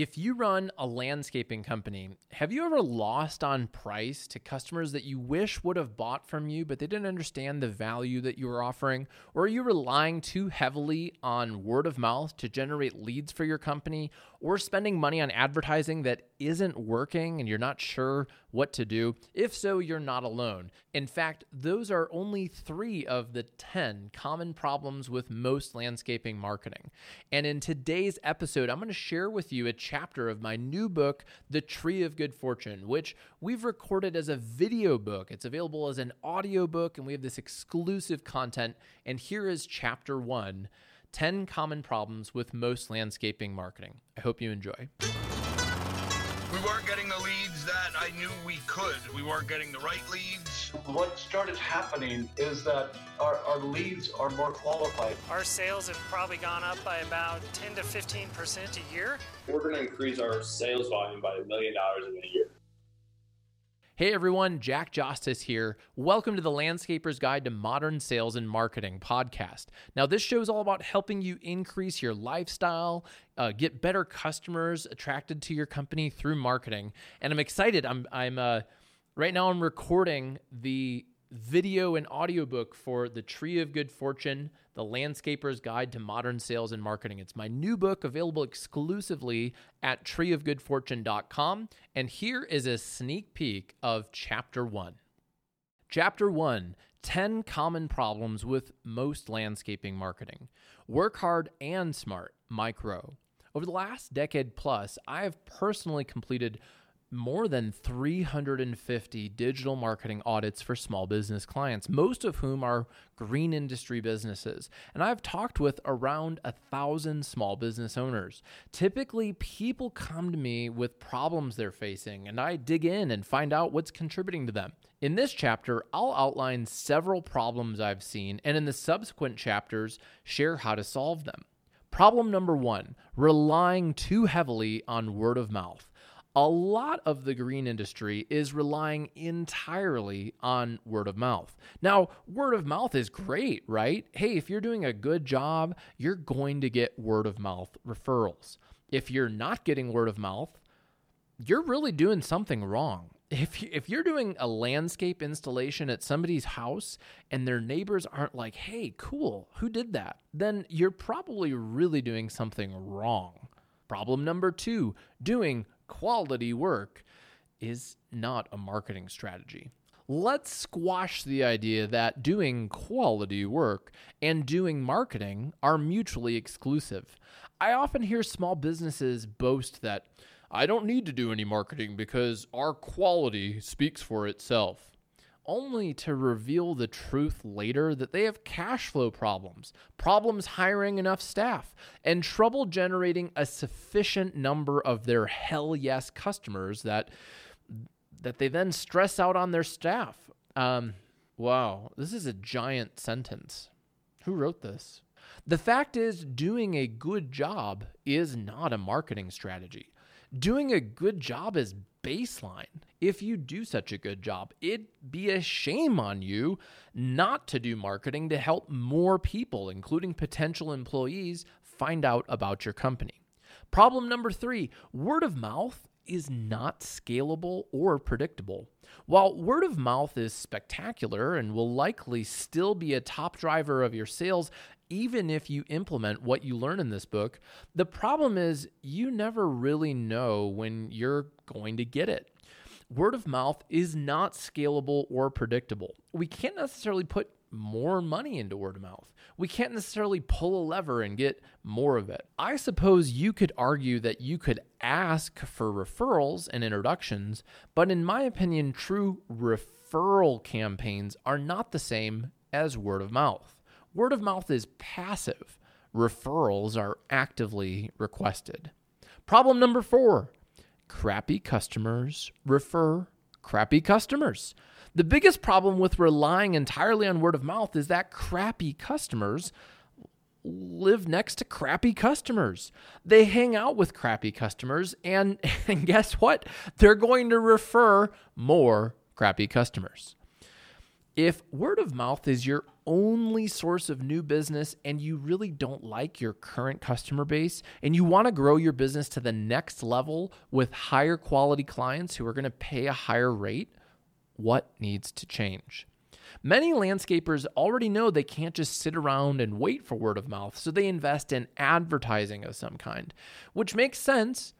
If you run a landscaping company, have you ever lost on price to customers that you wish would have bought from you, but they didn't understand the value that you were offering? Or are you relying too heavily on word of mouth to generate leads for your company, or spending money on advertising that isn't working and you're not sure what to do? If so, you're not alone. In fact, those are only three of the 10 common problems with most landscaping marketing. And in today's episode, I'm going to share with you a chapter of my new book, The Tree of Good Fortune, which we've recorded as a video book. It's available as an audio book, and we have this exclusive content. And here is chapter one 10 common problems with most landscaping marketing. I hope you enjoy. We weren't getting the leads that I knew we could. We weren't getting the right leads. What started happening is that our, our leads are more qualified. Our sales have probably gone up by about 10 to 15% a year. We're going to increase our sales volume by a million dollars in a year. Hey everyone, Jack Justice here. Welcome to the Landscaper's Guide to Modern Sales and Marketing podcast. Now, this show is all about helping you increase your lifestyle, uh, get better customers attracted to your company through marketing. And I'm excited. I'm I'm uh, right now. I'm recording the video and audiobook for The Tree of Good Fortune, The Landscaper's Guide to Modern Sales and Marketing. It's my new book available exclusively at treeofgoodfortune.com. And here is a sneak peek of chapter one. Chapter one 10 common problems with most landscaping marketing. Work hard and smart, micro. Over the last decade plus, I have personally completed more than 350 digital marketing audits for small business clients, most of whom are green industry businesses. And I've talked with around a thousand small business owners. Typically, people come to me with problems they're facing, and I dig in and find out what's contributing to them. In this chapter, I'll outline several problems I've seen, and in the subsequent chapters, share how to solve them. Problem number one relying too heavily on word of mouth a lot of the green industry is relying entirely on word of mouth. Now, word of mouth is great, right? Hey, if you're doing a good job, you're going to get word of mouth referrals. If you're not getting word of mouth, you're really doing something wrong. If, if you're doing a landscape installation at somebody's house and their neighbors aren't like, hey, cool, who did that? Then you're probably really doing something wrong. Problem number two doing quality work is not a marketing strategy. Let's squash the idea that doing quality work and doing marketing are mutually exclusive. I often hear small businesses boast that I don't need to do any marketing because our quality speaks for itself only to reveal the truth later that they have cash flow problems, problems hiring enough staff, and trouble generating a sufficient number of their hell yes customers that that they then stress out on their staff. Um, wow, this is a giant sentence. Who wrote this? The fact is, doing a good job is not a marketing strategy. Doing a good job is baseline. If you do such a good job, it'd be a shame on you not to do marketing to help more people, including potential employees, find out about your company. Problem number three word of mouth is not scalable or predictable. While word of mouth is spectacular and will likely still be a top driver of your sales, even if you implement what you learn in this book, the problem is you never really know when you're going to get it. Word of mouth is not scalable or predictable. We can't necessarily put more money into word of mouth. We can't necessarily pull a lever and get more of it. I suppose you could argue that you could ask for referrals and introductions, but in my opinion, true referral campaigns are not the same as word of mouth. Word of mouth is passive, referrals are actively requested. Problem number four crappy customers refer crappy customers. The biggest problem with relying entirely on word of mouth is that crappy customers live next to crappy customers. They hang out with crappy customers, and, and guess what? They're going to refer more crappy customers If word of mouth is your only source of new business and you really don't like your current customer base and you want to grow your business to the next level with higher quality clients who are going to pay a higher rate, what needs to change? Many landscapers already know they can't just sit around and wait for word of mouth, so they invest in advertising of some kind, which makes sense,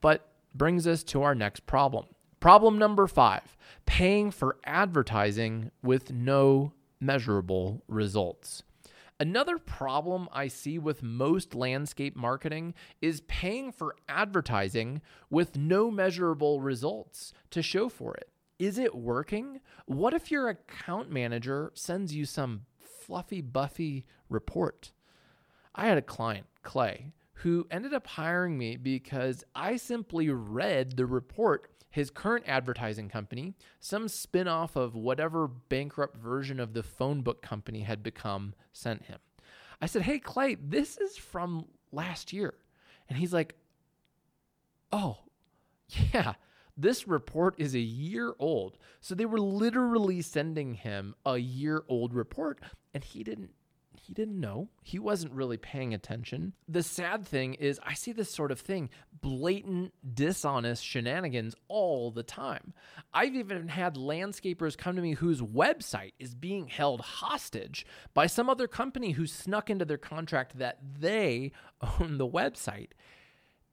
but brings us to our next problem. Problem number five paying for advertising with no measurable results. Another problem I see with most landscape marketing is paying for advertising with no measurable results to show for it. Is it working? What if your account manager sends you some fluffy, buffy report? I had a client, Clay, who ended up hiring me because I simply read the report his current advertising company, some spin off of whatever bankrupt version of the phone book company had become, sent him. I said, Hey, Clay, this is from last year. And he's like, Oh, yeah, this report is a year old. So they were literally sending him a year old report, and he didn't he didn't know. He wasn't really paying attention. The sad thing is, I see this sort of thing blatant, dishonest shenanigans all the time. I've even had landscapers come to me whose website is being held hostage by some other company who snuck into their contract that they own the website.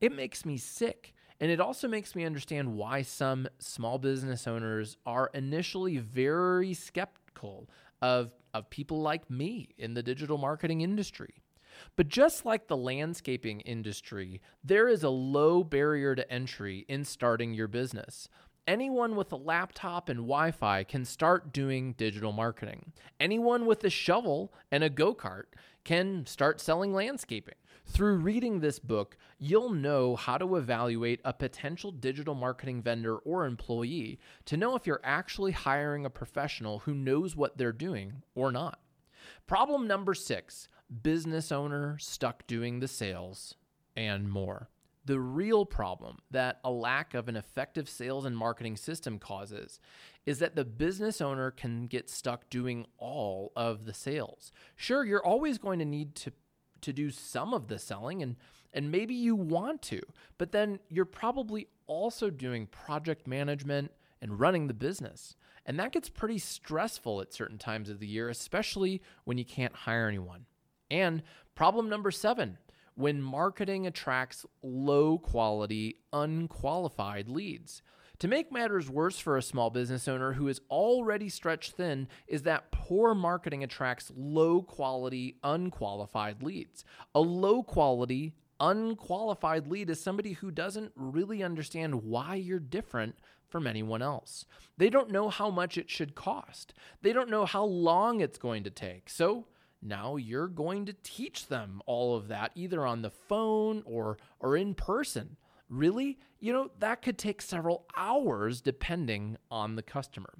It makes me sick. And it also makes me understand why some small business owners are initially very skeptical of, of people like me in the digital marketing industry. But just like the landscaping industry, there is a low barrier to entry in starting your business. Anyone with a laptop and Wi Fi can start doing digital marketing. Anyone with a shovel and a go kart can start selling landscaping. Through reading this book, you'll know how to evaluate a potential digital marketing vendor or employee to know if you're actually hiring a professional who knows what they're doing or not. Problem number six business owner stuck doing the sales and more. The real problem that a lack of an effective sales and marketing system causes is that the business owner can get stuck doing all of the sales. Sure, you're always going to need to to do some of the selling and and maybe you want to, but then you're probably also doing project management and running the business. And that gets pretty stressful at certain times of the year, especially when you can't hire anyone. And problem number 7, when marketing attracts low quality, unqualified leads. To make matters worse for a small business owner who is already stretched thin, is that poor marketing attracts low quality, unqualified leads. A low quality, unqualified lead is somebody who doesn't really understand why you're different from anyone else. They don't know how much it should cost, they don't know how long it's going to take. So, now you're going to teach them all of that either on the phone or or in person. Really? You know, that could take several hours depending on the customer.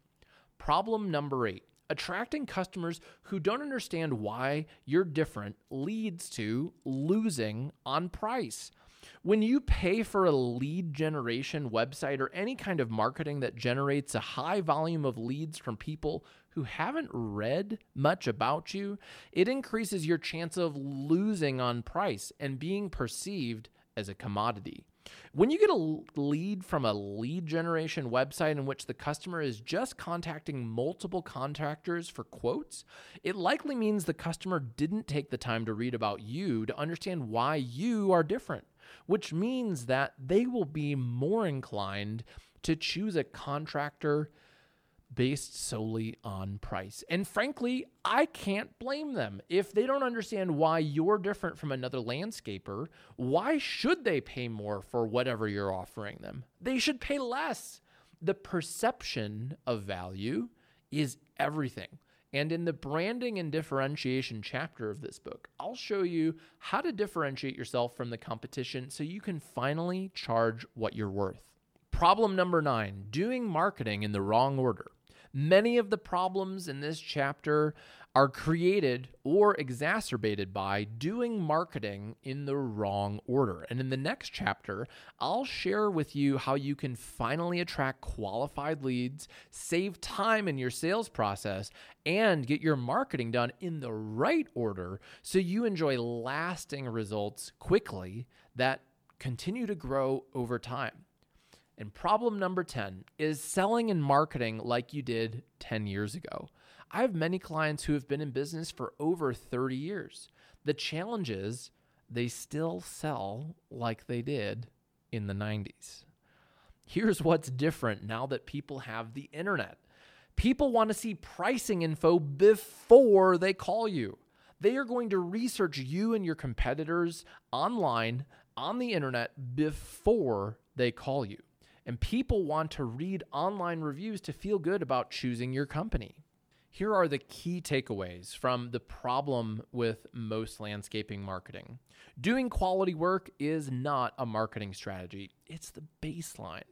Problem number eight attracting customers who don't understand why you're different leads to losing on price. When you pay for a lead generation website or any kind of marketing that generates a high volume of leads from people who haven't read much about you, it increases your chance of losing on price and being perceived as a commodity. When you get a lead from a lead generation website in which the customer is just contacting multiple contractors for quotes, it likely means the customer didn't take the time to read about you to understand why you are different, which means that they will be more inclined to choose a contractor based solely on price. And frankly, I can't blame them. If they don't understand why you're different from another landscaper, why should they pay more for whatever you're offering them? They should pay less. The perception of value is everything. And in the branding and differentiation chapter of this book, I'll show you how to differentiate yourself from the competition so you can finally charge what you're worth. Problem number nine doing marketing in the wrong order. Many of the problems in this chapter are created or exacerbated by doing marketing in the wrong order. And in the next chapter, I'll share with you how you can finally attract qualified leads, save time in your sales process, and get your marketing done in the right order so you enjoy lasting results quickly that continue to grow over time. And problem number 10 is selling and marketing like you did 10 years ago. I have many clients who have been in business for over 30 years. The challenge is they still sell like they did in the 90s. Here's what's different now that people have the internet people want to see pricing info before they call you. They are going to research you and your competitors online on the internet before they call you. And people want to read online reviews to feel good about choosing your company. Here are the key takeaways from the problem with most landscaping marketing. Doing quality work is not a marketing strategy, it's the baseline.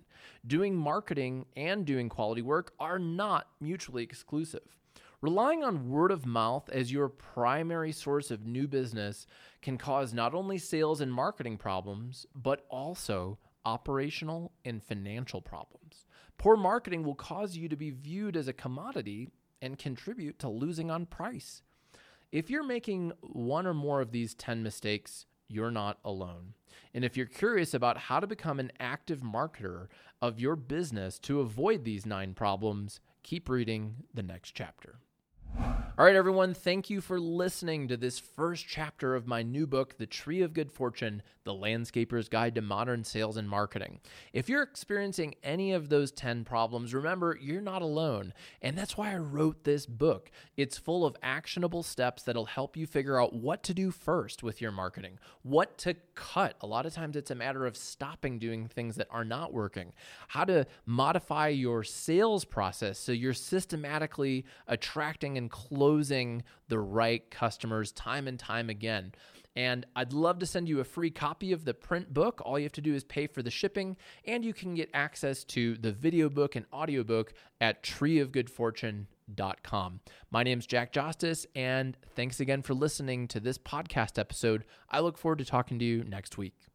Doing marketing and doing quality work are not mutually exclusive. Relying on word of mouth as your primary source of new business can cause not only sales and marketing problems, but also operational and financial problems. Poor marketing will cause you to be viewed as a commodity and contribute to losing on price. If you're making one or more of these 10 mistakes, you're not alone. And if you're curious about how to become an active marketer of your business to avoid these nine problems, keep reading the next chapter. All right, everyone, thank you for listening to this first chapter of my new book, The Tree of Good Fortune The Landscaper's Guide to Modern Sales and Marketing. If you're experiencing any of those 10 problems, remember you're not alone. And that's why I wrote this book. It's full of actionable steps that'll help you figure out what to do first with your marketing, what to cut. A lot of times it's a matter of stopping doing things that are not working, how to modify your sales process so you're systematically attracting and closing the right customers time and time again. And I'd love to send you a free copy of the print book. All you have to do is pay for the shipping, and you can get access to the video book and audiobook at treeofgoodfortune.com. My name is Jack Justice, and thanks again for listening to this podcast episode. I look forward to talking to you next week.